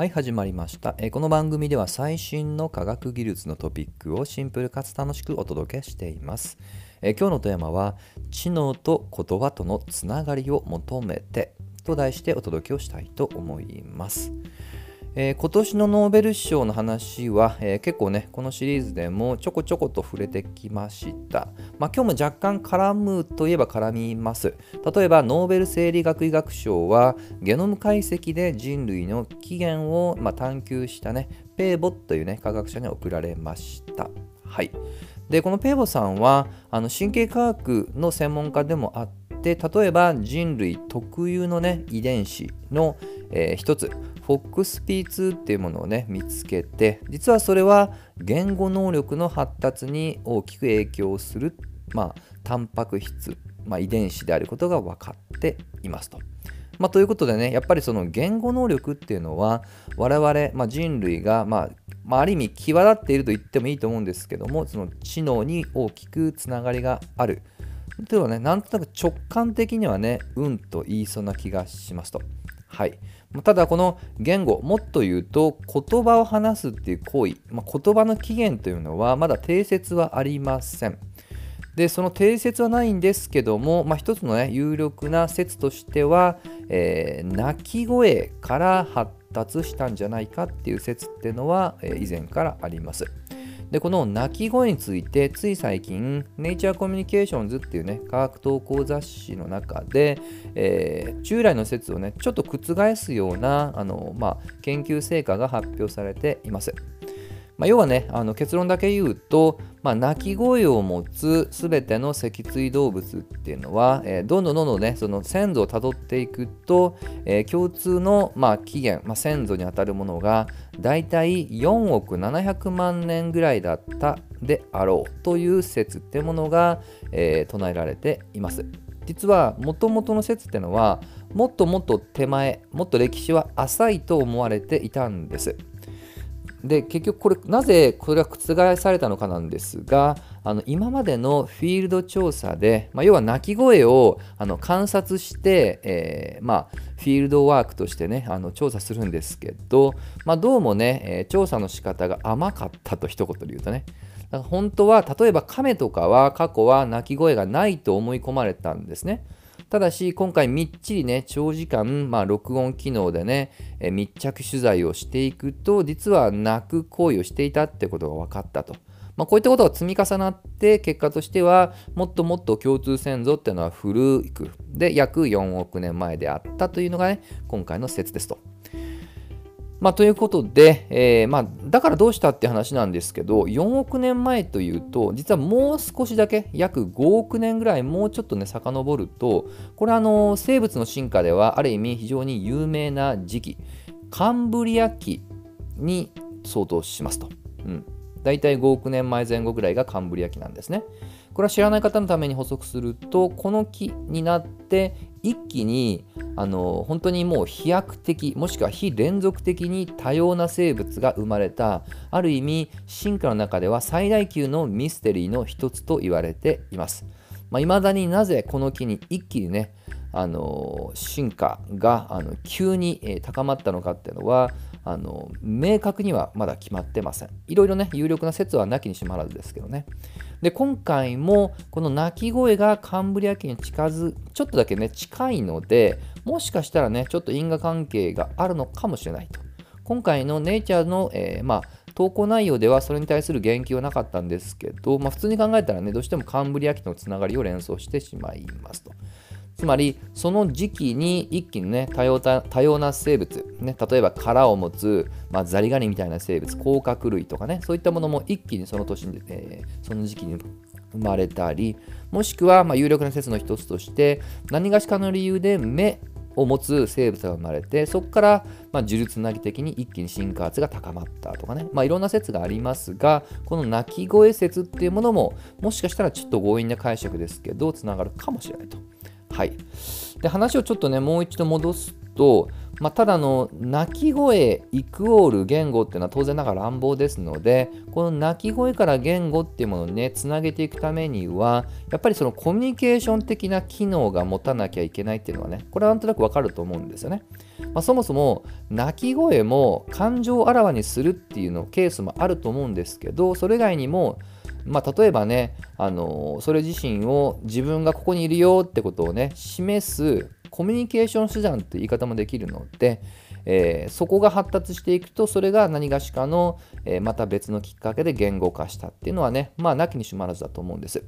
はい始まりました、えーこの番組では最新の科学技術のトピックをシンプルかつ楽しくお届けしています、えー今日のテーマは知能と言葉とのつながりを求めてと題してお届けをしたいと思います。えー今年のノーベル賞の話は、えー結構ねこのシリーズでもちょこちょこと触れてきました、まあ、今日も若干絡むといえば絡みます。例えばノーベル生理学医学賞はゲノム解析で人類の起源を、まあ、探求したねペーボというね科学者に贈られました。はい。でこのペーボさんはあの神経科学の専門家でもあって例えば人類特有のね遺伝子の、えー一つ。FOXP2 っていうものをね見つけて実はそれは言語能力の発達に大きく影響する、まあ、タンパク質、まあ、遺伝子であることが分かっていますと。まあ、ということでねやっぱりその言語能力っていうのは我々、まあ、人類が、まあまあ、ある意味際立っていると言ってもいいと思うんですけどもその知能に大きくつながりがあるというのはねなんとなく直感的にはねうんと言いそうな気がしますと。はい、ただこの言語もっと言うと言葉を話すっていう行為、まあ、言葉の起源というのはまだ定説はありません。でその定説はないんですけども、まあ、一つの、ね、有力な説としては、えー鳴き声から発達したんじゃないかっていう説っていうのは、えー以前からあります。でこの鳴き声についてつい最近「ネイチャーコミュニケーションズ」っていうね科学投稿雑誌の中で、えー従来の説をねちょっと覆すようなあの、まあ、研究成果が発表されています。まあ、要はねあの結論だけ言うと、まあ、鳴き声を持つすべての脊椎動物っていうのは、えーどんどんどんどんねその先祖をたどっていくと、えー共通の、まあ、起源、まあ、先祖にあたるものがだいたい4億700万年ぐらいだったであろうという説っていうものが、えー唱えられています。実はもともとの説っていうのはもっともっと手前もっと歴史は浅いと思われていたんです。で結局これなぜこれが覆されたのかなんですがあの今までのフィールド調査で、まあ、要は鳴き声をあの観察して、えーまあ、フィールドワークとしてねあの調査するんですけど、まあ、どうもね、え調査の仕方が甘かったと一言で言うとねだから本当は例えば亀とかは過去は鳴き声がないと思い込まれたんですね。ただし今回みっちりね長時間、まあ、録音機能でね、え密着取材をしていくと実は泣く行為をしていたってことが分かったと。まあ、こういったことが積み重なって結果としてはもっともっと共通先祖っていうのは古くで約4億年前であったというのがね今回の説ですと。まあ、ということで、えーまあ、だからどうしたって話なんですけど4億年前というと実はもう少しだけ約5億年ぐらいもうちょっとね遡るとこれあの生物の進化ではある意味非常に有名な時期カンブリア紀に相当しますと。うん大体5億年前前後ぐらいがカンブリア紀なんですね。これは知らない方のために補足するとこの期になって一気にあの本当にもう飛躍的もしくは非連続的に多様な生物が生まれたある意味進化の中では最大級のミステリーの一つと言われていますい。まあ、未だになぜこの木に一気にねあの進化があの急に、高まったのかっていうのはあの明確にはまだ決まってません。いろいろね有力な説はなきにしもあらずですけどね。で今回もこの鳴き声がカンブリア紀に近づちょっとだけね近いのでもしかしたらねちょっと因果関係があるのかもしれないと。今回のネイチャーの、えーまあ投稿内容ではそれに対する言及はなかったんですけど、まあ、普通に考えたらねどうしてもカンブリア紀とのつながりを連想してしまいますと。つまりその時期に一気にね多様な多様な生物、ね、例えば殻を持つ、まあ、ザリガニみたいな生物甲殻類とかねそういったものも一気にその年に、えーその時期に生まれたりもしくはま有力な説の一つとして何がしかの理由で目を持つ生物が生まれてそこからま呪術なぎ的に一気に進化圧が高まったとかね、まあ、いろんな説がありますがこの鳴き声説っていうものももしかしたらちょっと強引な解釈ですけどつながるかもしれないと。はい、で話をちょっとねもう一度戻すとまあ、ただの鳴き声イクオール言語っていうのは当然ながら乱暴ですのでこの鳴き声から言語っていうものをねつなげていくためにはやっぱりそのコミュニケーション的な機能が持たなきゃいけないっていうのはねこれはなんとなくわかると思うんですよね、まあ、そもそも鳴き声も感情をあらわにするっていうのケースもあると思うんですけどそれ以外にもまあ、例えばね、あのそれ自身を自分がここにいるよってことをね示すコミュニケーション手段って言い方もできるので、えー、そこが発達していくとそれが何がしかの、えー、また別のきっかけで言語化したっていうのはねまあなきにしもあらずだと思うんです。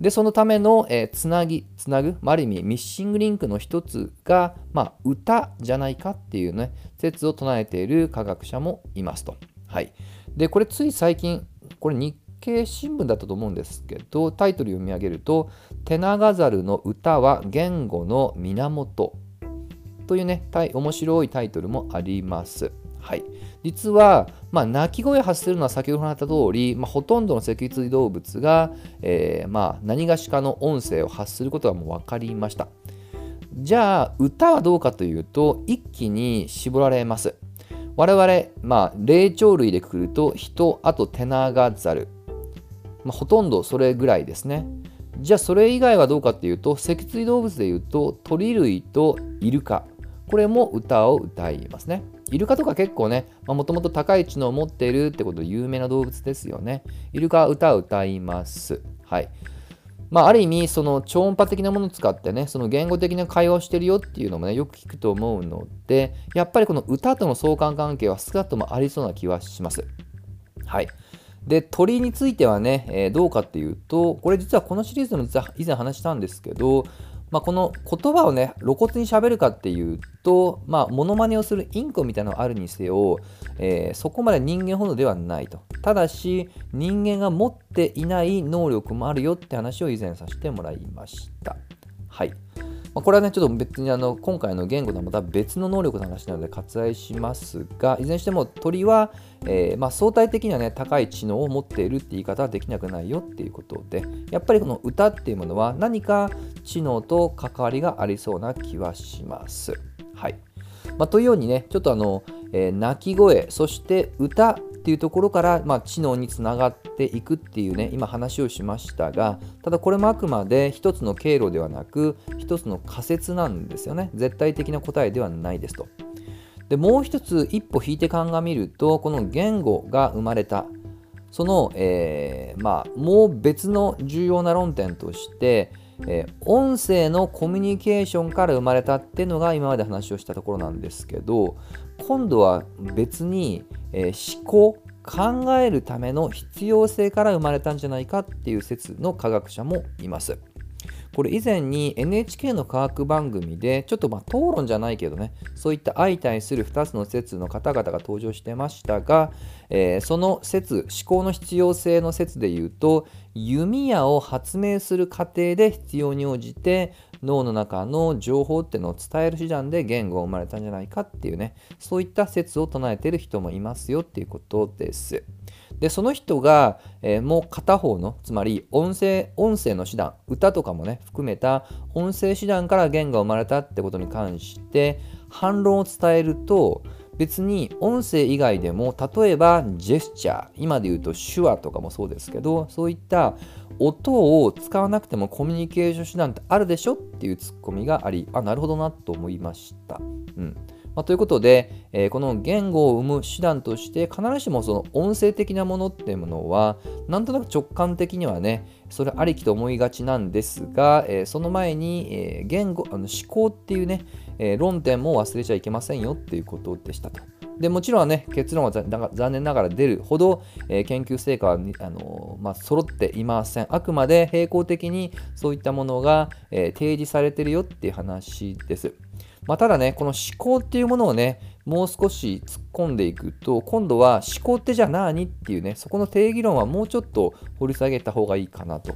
でそのための、えー、つなぎつなぐ、まあ、ある意味ミッシングリンクの一つが、まあ、歌じゃないかっていうね説を唱えている科学者もいますと。はい、でこれつい最近これ日経新聞だったと思うんですけどタイトル読み上げると「テナガザルの歌は言語の源」というね面白いタイトルもあります。はい、実は、まあ、鳴き声を発するのは先ほど話った通り、まあ、ほとんどの脊椎動物が、えー、まあ、何がしかの音声を発することはもう分かりました。じゃあ歌はどうかというと一気に絞られます。我々、まあ、霊長類でくくると人あとテナガザルまあ、ほとんどそれぐらいですね。じゃあそれ以外はどうかっていうと脊椎動物でいうと鳥類とイルカこれも歌を歌いますね。イルカとか結構ねもともと高い知能を持っているってことで有名な動物ですよね。イルカは歌を歌います。はい。まあ、ある意味、その超音波的なものを使ってね、その言語的な会話をしてるよっていうのもね、よく聞くと思うので、やっぱりこの歌との相関関係は少なくともありそうな気はします。はい。で鳥についてはね、えー、どうかっていうとこれ実はこのシリーズでも実は以前話したんですけど、まあ、この言葉をね露骨にしゃべるかっていうとまあモノマネをするインコみたいなのがあるにせよ、えー、そこまで人間ほどではないと。ただし人間が持っていない能力もあるよって話を以前させてもらいました。はい。まあ、これはね、ちょっと別にあの今回の言語とはまた別の能力の話なので割愛しますが、いずれにしても鳥は、えー、まあ、相対的にはね、高い知能を持っているって言い方はできなくないよっていうことで、やっぱりこの歌っていうものは何か知能と関わりがありそうな気はします。はい。まあ、というようにね、ちょっとあの、えー、鳴き声、そして歌っていうところから、まあ、知能につながっていくっていうね今話をしましたがただこれもあくまで一つの経路ではなく一つの仮説なんですよね。絶対的な答えではないですと。でもう一つ一歩引いて鑑みるとこの言語が生まれた。その、えー、まあ、もう別の重要な論点としてえー、音声のコミュニケーションから生まれたっていうのが今まで話をしたところなんですけど今度は別に、えー、思考考えるための必要性から生まれたんじゃないかっていう説の科学者もいます。これ以前に NHK の科学番組でちょっとまあ討論じゃないけどねそういった相対する2つの説の方々が登場してましたが、えー、その説思考の必要性の説で言うと弓矢を発明する過程で必要に応じて脳の中の情報っていうのを伝える手段で言語が生まれたんじゃないかっていうねそういった説を唱えてる人もいますよっていうことです。でその人が、えー、もう片方のつまり音声音声の手段歌とかもね含めた音声手段から言語が生まれたってことに関して反論を伝えると別に音声以外でも例えばジェスチャー今で言うと手話とかもそうですけどそういった音を使わなくてもコミュニケーション手段ってあるでしょっていうツッコミがありあなるほどなと思いました。うんまあ、ということで、えー、この言語を生む手段として必ずしもその音声的なものっていうものはなんとなく直感的にはねそれありきと思いがちなんですが、えー、その前に、えー、言語あの思考っていうね、え論点も忘れちゃいけませんよっていうことでしたと。でもちろんね結論は残念ながら出るほど、えー、研究成果はあのー、まあ、揃っていませんあくまで並行的にそういったものが、えー、提示されてるよっていう話です。まあ、ただね、この思考っていうものをね、もう少し突っ込んでいくと、今度は思考ってじゃあ何っていうね、そこの定義論はもうちょっと掘り下げた方がいいかなと。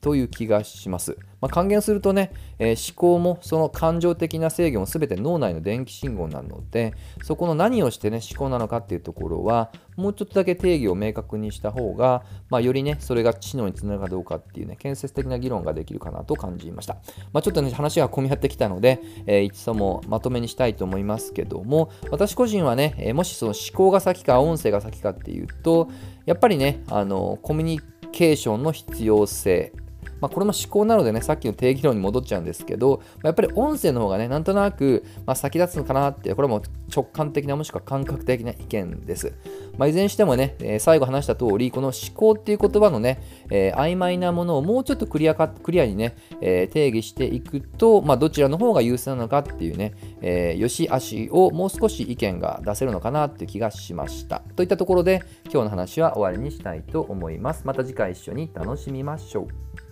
という気がします。まあ、還元するとね、えー、思考もその感情的な制御も全て脳内の電気信号なのでそこの何をしてね思考なのかっていうところはもうちょっとだけ定義を明確にした方が、まあ、よりねそれが知能につながるかどうかっていうね建設的な議論ができるかなと感じました、まあ、ちょっとね話が混み合ってきたので、えー、一度もまとめにしたいと思いますけども私個人はね、えー、もしその思考が先か音声が先かっていうとやっぱりねあのコミュニケーションの必要性まあ、これも思考なのでね、さっきの定義論に戻っちゃうんですけど、まあ、やっぱり音声の方がね、なんとなく、ま、先立つのかなって、これも直感的なもしくは感覚的な意見です。まあ、いずれにしてもね、えー、最後話した通り、この思考っていう言葉のね、えー、曖昧なものをもうちょっとクリアかクリアにね、えー、定義していくと、まあ、どちらの方が優勢なのかっていうね、えー、よし悪しをもう少し意見が出せるのかなっていう気がしました。といったところで、今日の話は終わりにしたいと思います。また次回一緒に楽しみましょう。